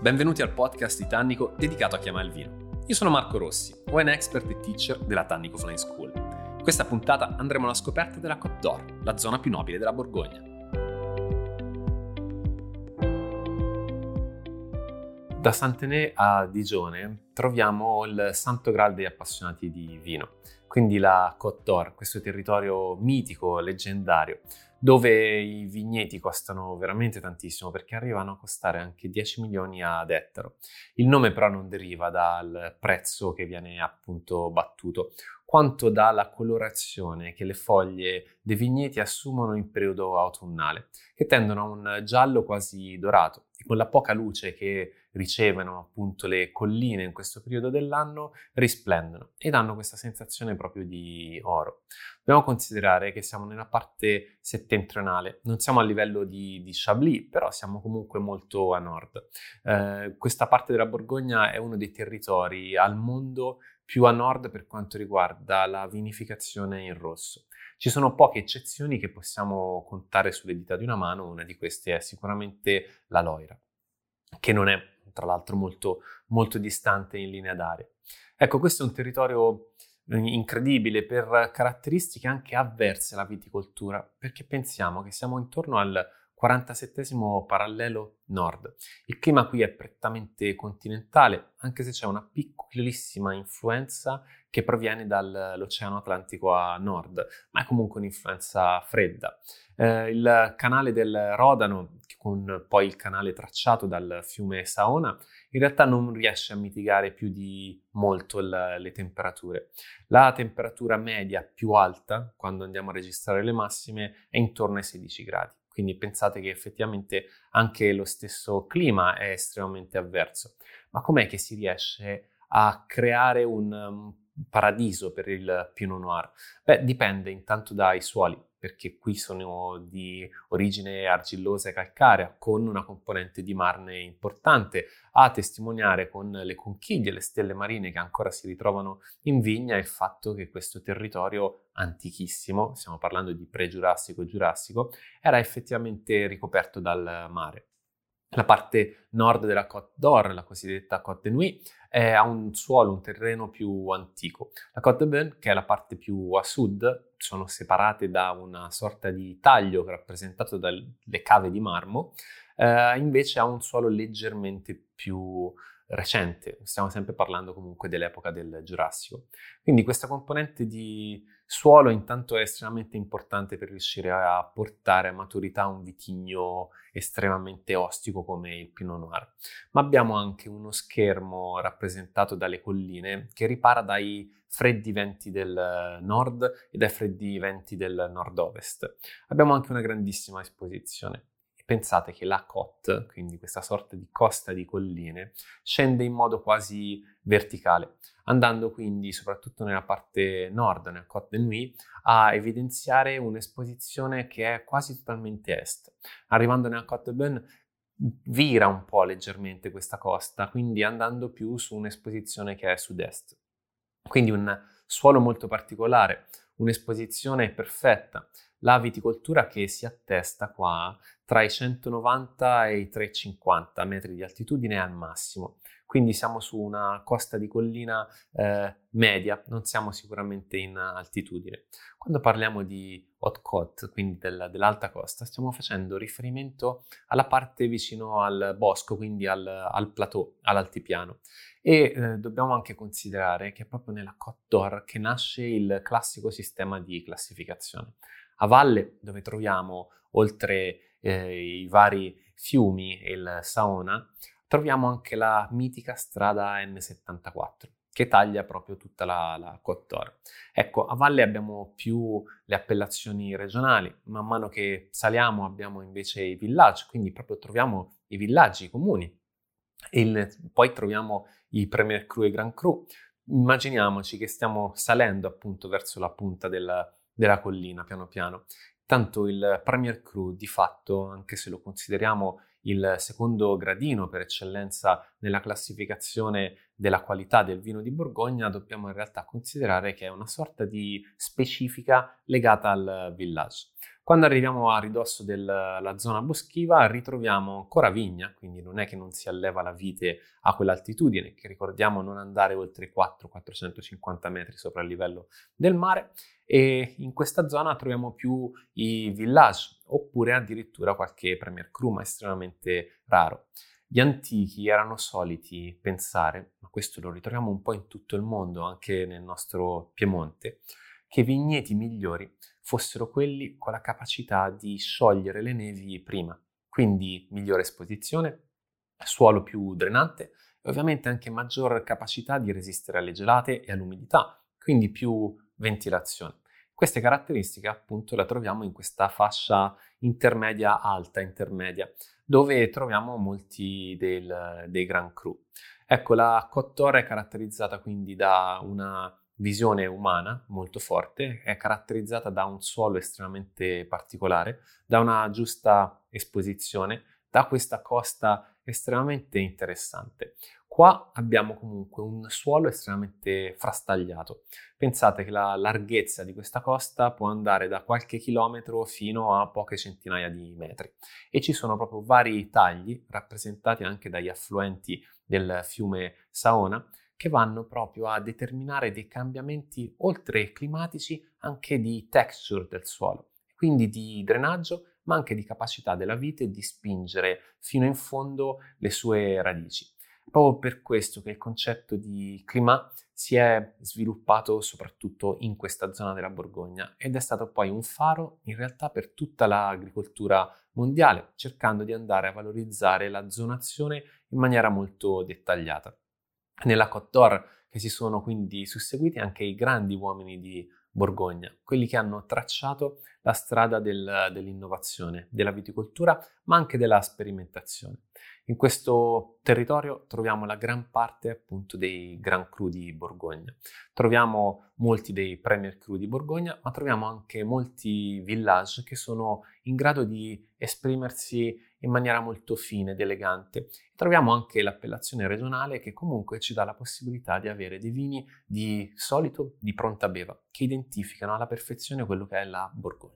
Benvenuti al podcast di Tannico dedicato a chi ama il vino. Io sono Marco Rossi, wine expert e teacher della Tannico Flying School. In questa puntata andremo alla scoperta della Côte d'Or, la zona più nobile della Borgogna. Da Saint-Denis a Digione troviamo il santo graal degli appassionati di vino, quindi la Côte d'Or, questo territorio mitico, leggendario, dove i vigneti costano veramente tantissimo perché arrivano a costare anche 10 milioni ad ettaro. Il nome però non deriva dal prezzo che viene appunto battuto, quanto dalla colorazione che le foglie dei vigneti assumono in periodo autunnale, che tendono a un giallo quasi dorato e con la poca luce che ricevono appunto le colline in questo periodo dell'anno risplendono e danno questa sensazione proprio di oro. Dobbiamo considerare che siamo nella parte settentrionale, non siamo a livello di, di Chablis, però siamo comunque molto a nord. Eh, questa parte della Borgogna è uno dei territori al mondo più a nord per quanto riguarda la vinificazione in rosso. Ci sono poche eccezioni che possiamo contare sulle dita di una mano, una di queste è sicuramente la Loira, che non è tra l'altro molto, molto distante in linea d'aria. Ecco, questo è un territorio eh, incredibile per caratteristiche anche avverse alla viticoltura, perché pensiamo che siamo intorno al 47 parallelo nord. Il clima qui è prettamente continentale, anche se c'è una piccolissima influenza che proviene dall'Oceano Atlantico a nord, ma è comunque un'influenza fredda. Eh, il canale del Rodano, con poi il canale tracciato dal fiume Saona, in realtà non riesce a mitigare più di molto l- le temperature. La temperatura media più alta, quando andiamo a registrare le massime, è intorno ai 16 gradi. Quindi pensate che effettivamente anche lo stesso clima è estremamente avverso. Ma com'è che si riesce a creare un um, paradiso per il Pinot Noir? Beh, dipende intanto dai suoli perché qui sono di origine argillosa e calcarea, con una componente di marne importante, a testimoniare con le conchiglie le stelle marine che ancora si ritrovano in vigna il fatto che questo territorio antichissimo, stiamo parlando di pre-giurassico e giurassico, era effettivamente ricoperto dal mare. La parte nord della Côte d'Or, la cosiddetta Côte de Nuit, ha un suolo, un terreno più antico. La Côte de Beaune, che è la parte più a sud, sono separate da una sorta di taglio rappresentato dalle cave di marmo, eh, invece ha un suolo leggermente più recente, stiamo sempre parlando comunque dell'epoca del Giurassico. Quindi questa componente di suolo intanto è estremamente importante per riuscire a portare a maturità un vitigno estremamente ostico come il Pinot Noir. Ma abbiamo anche uno schermo rappresentato dalle colline che ripara dai freddi venti del nord e dai freddi venti del nord-ovest. Abbiamo anche una grandissima esposizione pensate che la Côte, quindi questa sorta di costa di colline, scende in modo quasi verticale, andando quindi soprattutto nella parte nord, nel Côte de Nuit, a evidenziare un'esposizione che è quasi totalmente est. Arrivando nella Côte de Beaune vira un po' leggermente questa costa, quindi andando più su un'esposizione che è sud-est. Quindi un suolo molto particolare, un'esposizione perfetta, la viticoltura che si attesta qua tra i 190 e i 350 metri di altitudine al massimo. Quindi siamo su una costa di collina eh, media, non siamo sicuramente in altitudine. Quando parliamo di haute côte, quindi del, dell'alta costa, stiamo facendo riferimento alla parte vicino al bosco, quindi al, al plateau, all'altipiano. E eh, dobbiamo anche considerare che è proprio nella Côte d'Or che nasce il classico sistema di classificazione. A valle, dove troviamo oltre eh, i vari fiumi e il Saona, troviamo anche la mitica strada N74 che taglia proprio tutta la, la Côte d'Or. Ecco, a valle abbiamo più le appellazioni regionali, man mano che saliamo abbiamo invece i villaggi, quindi proprio troviamo i villaggi comuni. Il, poi troviamo i Premier Cru e Grand Cru. Immaginiamoci che stiamo salendo appunto verso la punta del, della collina piano piano. Tanto il Premier Cru di fatto, anche se lo consideriamo il secondo gradino per eccellenza nella classificazione della qualità del vino di Borgogna, dobbiamo in realtà considerare che è una sorta di specifica legata al village. Quando arriviamo a ridosso della zona boschiva ritroviamo ancora vigna, quindi non è che non si alleva la vite a quell'altitudine, che ricordiamo non andare oltre i 400-450 metri sopra il livello del mare, e in questa zona troviamo più i village oppure addirittura qualche premier cru, ma estremamente raro. Gli antichi erano soliti pensare, ma questo lo ritroviamo un po' in tutto il mondo, anche nel nostro Piemonte, che vigneti migliori fossero quelli con la capacità di sciogliere le nevi prima, quindi migliore esposizione, suolo più drenante e ovviamente anche maggior capacità di resistere alle gelate e all'umidità, quindi più ventilazione. Queste caratteristiche appunto le troviamo in questa fascia intermedia alta, intermedia, dove troviamo molti del, dei Grand Cru. Ecco, la Cottora è caratterizzata quindi da una visione umana molto forte, è caratterizzata da un suolo estremamente particolare, da una giusta esposizione, da questa costa estremamente interessante. Qua abbiamo comunque un suolo estremamente frastagliato. Pensate che la larghezza di questa costa può andare da qualche chilometro fino a poche centinaia di metri e ci sono proprio vari tagli rappresentati anche dagli affluenti del fiume Saona che vanno proprio a determinare dei cambiamenti oltre climatici anche di texture del suolo, quindi di drenaggio ma anche di capacità della vite di spingere fino in fondo le sue radici. Proprio per questo che il concetto di clima si è sviluppato soprattutto in questa zona della Borgogna ed è stato poi un faro in realtà per tutta l'agricoltura mondiale, cercando di andare a valorizzare la zonazione in maniera molto dettagliata. Nella Côte d'Or che si sono quindi susseguiti anche i grandi uomini di Borgogna, quelli che hanno tracciato la strada del, dell'innovazione, della viticoltura, ma anche della sperimentazione. In questo territorio troviamo la gran parte appunto dei Gran Cru di Borgogna. Troviamo molti dei Premier Cru di Borgogna, ma troviamo anche molti village che sono in grado di esprimersi in maniera molto fine ed elegante. Troviamo anche l'appellazione regionale che comunque ci dà la possibilità di avere dei vini di solito di pronta beva, che identificano alla perfezione quello che è la Borgogna.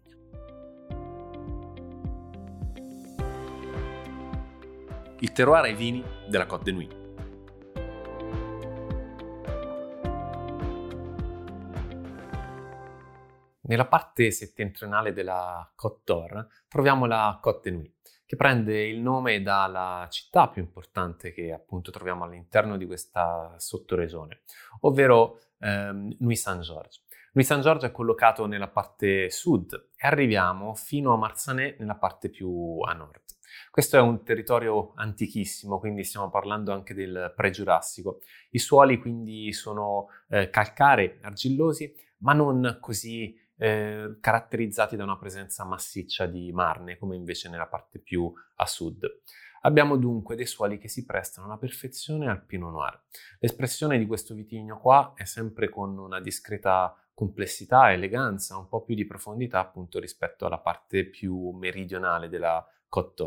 Il terroir ai vini della Côte de Nuit. Nella parte settentrionale della Côte d'Or troviamo la Côte de Nuit, che prende il nome dalla città più importante che appunto troviamo all'interno di questa sottoregione, ovvero ehm, Nuit Saint-Georges. Nuit Saint-Georges è collocato nella parte sud e arriviamo fino a Marsanet nella parte più a nord. Questo è un territorio antichissimo, quindi stiamo parlando anche del pregiurassico. I suoli quindi sono eh, calcarei, argillosi, ma non così eh, caratterizzati da una presenza massiccia di marne, come invece nella parte più a sud. Abbiamo dunque dei suoli che si prestano alla perfezione al Pinot Noir. L'espressione di questo vitigno qua è sempre con una discreta complessità, eleganza, un po' più di profondità appunto rispetto alla parte più meridionale della Côte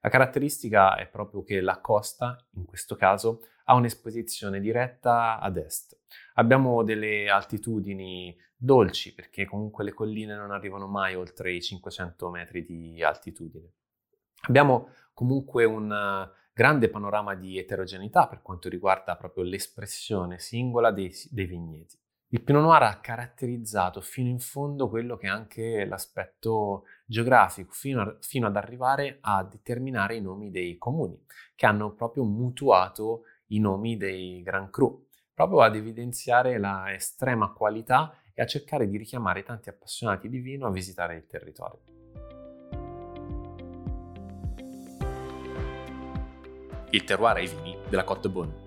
La caratteristica è proprio che la costa, in questo caso, ha un'esposizione diretta ad est. Abbiamo delle altitudini dolci perché comunque le colline non arrivano mai oltre i 500 metri di altitudine. Abbiamo comunque un grande panorama di eterogeneità per quanto riguarda proprio l'espressione singola dei, dei vigneti. Il Pinot Noir ha caratterizzato fino in fondo quello che è anche l'aspetto geografico, fino, a, fino ad arrivare a determinare i nomi dei comuni, che hanno proprio mutuato i nomi dei Grand Cru, proprio ad evidenziare la estrema qualità e a cercare di richiamare tanti appassionati di vino a visitare il territorio. Il terroir ai vini della Côte de Beaune.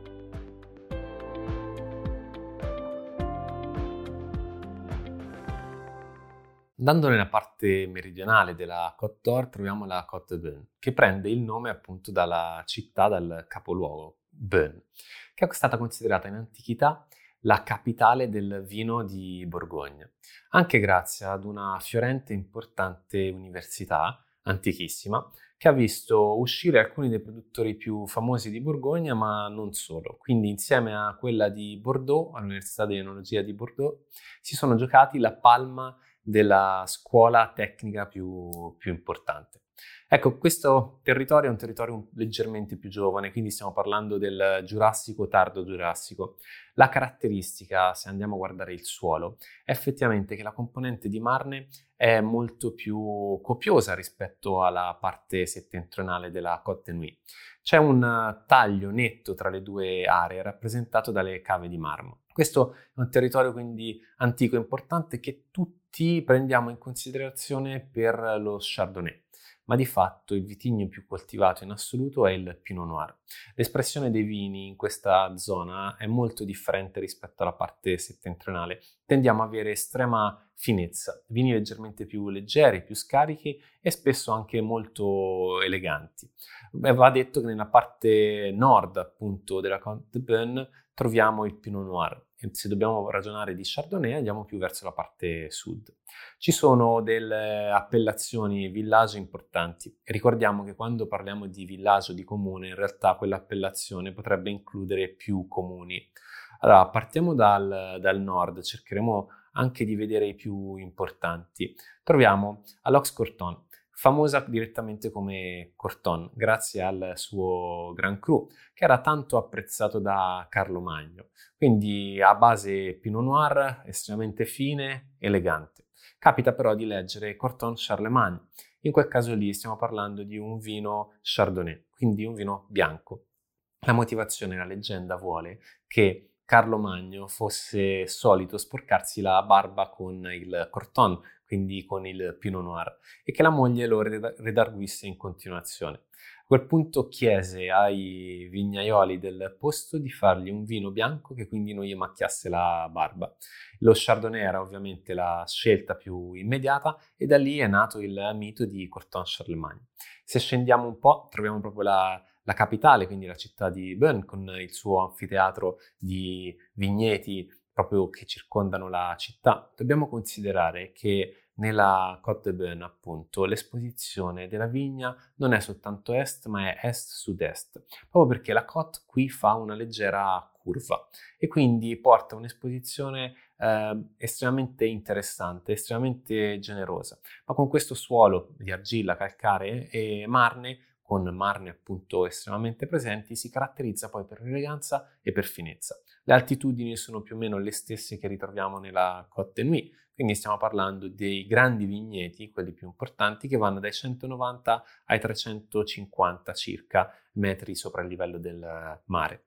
Andando nella parte meridionale della Côte d'Or troviamo la Côte de Beaune, che prende il nome appunto dalla città, dal capoluogo, Beaune, che è stata considerata in antichità la capitale del vino di Borgogna, anche grazie ad una fiorente e importante università, antichissima, che ha visto uscire alcuni dei produttori più famosi di Borgogna, ma non solo. Quindi insieme a quella di Bordeaux, all'Università di Enologia di Bordeaux, si sono giocati la palma della scuola tecnica più, più importante. Ecco, questo territorio è un territorio leggermente più giovane, quindi stiamo parlando del Giurassico tardo Giurassico. La caratteristica, se andiamo a guardare il suolo, è effettivamente che la componente di Marne è molto più copiosa rispetto alla parte settentrionale della Côte Nuit. C'è un taglio netto tra le due aree rappresentato dalle cave di marmo. Questo è un territorio quindi antico e importante che tutti prendiamo in considerazione per lo Chardonnay ma di fatto il vitigno più coltivato in assoluto è il Pinot Noir. L'espressione dei vini in questa zona è molto differente rispetto alla parte settentrionale. Tendiamo ad avere estrema finezza, vini leggermente più leggeri, più scarichi e spesso anche molto eleganti. Beh, va detto che nella parte nord appunto della Côte de Beaune troviamo il Pinot Noir, se dobbiamo ragionare di Chardonnay andiamo più verso la parte sud. Ci sono delle appellazioni village importanti. Ricordiamo che quando parliamo di villaggio di comune, in realtà quell'appellazione potrebbe includere più comuni. Allora, partiamo dal, dal nord, cercheremo anche di vedere i più importanti. Troviamo Alox Corton, famosa direttamente come Corton, grazie al suo Grand Cru, che era tanto apprezzato da Carlo Magno. Quindi a base Pinot Noir, estremamente fine, elegante. Capita però di leggere Corton Charlemagne. In quel caso lì stiamo parlando di un vino Chardonnay, quindi un vino bianco. La motivazione, la leggenda vuole che Carlo Magno fosse solito sporcarsi la barba con il Corton, quindi con il Pinot Noir, e che la moglie lo redarguisse in continuazione. A quel punto chiese ai vignaioli del posto di fargli un vino bianco che quindi non gli macchiasse la barba. Lo Chardonnay era ovviamente la scelta più immediata e da lì è nato il mito di Corton Charlemagne. Se scendiamo un po' troviamo proprio la, la capitale, quindi la città di Bern con il suo anfiteatro di vigneti proprio che circondano la città. Dobbiamo considerare che nella Côte de Beaune, appunto, l'esposizione della vigna non è soltanto est, ma è est-sud-est, proprio perché la Côte qui fa una leggera curva e quindi porta un'esposizione eh, estremamente interessante, estremamente generosa. Ma con questo suolo di argilla, calcare e marne con marne appunto estremamente presenti, si caratterizza poi per eleganza e per finezza. Le altitudini sono più o meno le stesse che ritroviamo nella Côte Nuit, quindi stiamo parlando dei grandi vigneti, quelli più importanti, che vanno dai 190 ai 350 circa metri sopra il livello del mare.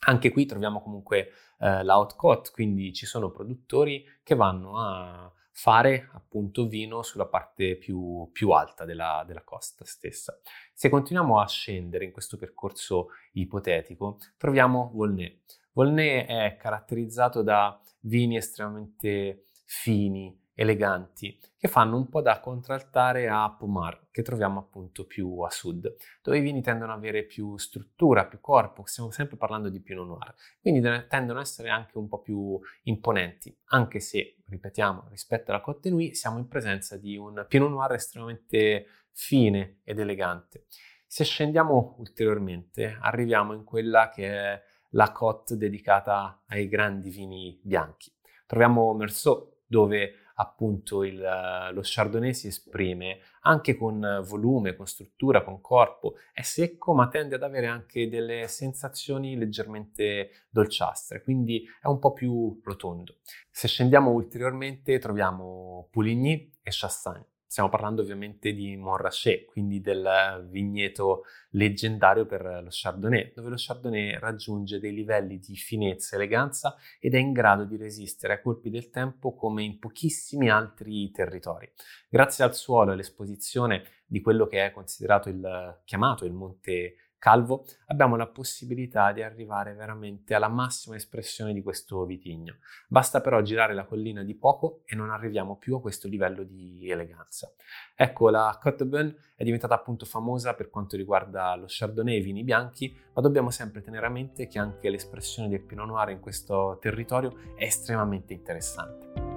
Anche qui troviamo comunque eh, la quindi ci sono produttori che vanno a fare appunto vino sulla parte più, più alta della, della, costa stessa. Se continuiamo a scendere in questo percorso ipotetico, troviamo Volnay. Volnay è caratterizzato da vini estremamente fini, eleganti, che fanno un po' da contraltare a Pomar, che troviamo appunto più a sud, dove i vini tendono ad avere più struttura, più corpo, stiamo sempre parlando di Pinot Noir, quindi tendono ad essere anche un po' più imponenti, anche se, ripetiamo, rispetto alla Côte Nuit siamo in presenza di un Pinot Noir estremamente fine ed elegante. Se scendiamo ulteriormente, arriviamo in quella che è la Côte dedicata ai grandi vini bianchi. Troviamo Meursault, dove appunto il, lo Chardonnay si esprime anche con volume, con struttura, con corpo, è secco ma tende ad avere anche delle sensazioni leggermente dolciastre, quindi è un po' più rotondo. Se scendiamo ulteriormente troviamo Pouligny e Chassagne. Stiamo parlando ovviamente di Montrachet, quindi del vigneto leggendario per lo Chardonnay, dove lo Chardonnay raggiunge dei livelli di finezza e eleganza ed è in grado di resistere ai colpi del tempo come in pochissimi altri territori. Grazie al suolo e all'esposizione di quello che è considerato il chiamato il Monte calvo, abbiamo la possibilità di arrivare veramente alla massima espressione di questo vitigno. Basta però girare la collina di poco e non arriviamo più a questo livello di eleganza. Ecco, la Beaune è diventata appunto famosa per quanto riguarda lo Chardonnay e i vini bianchi, ma dobbiamo sempre tenere a mente che anche l'espressione del Pinot Noir in questo territorio è estremamente interessante.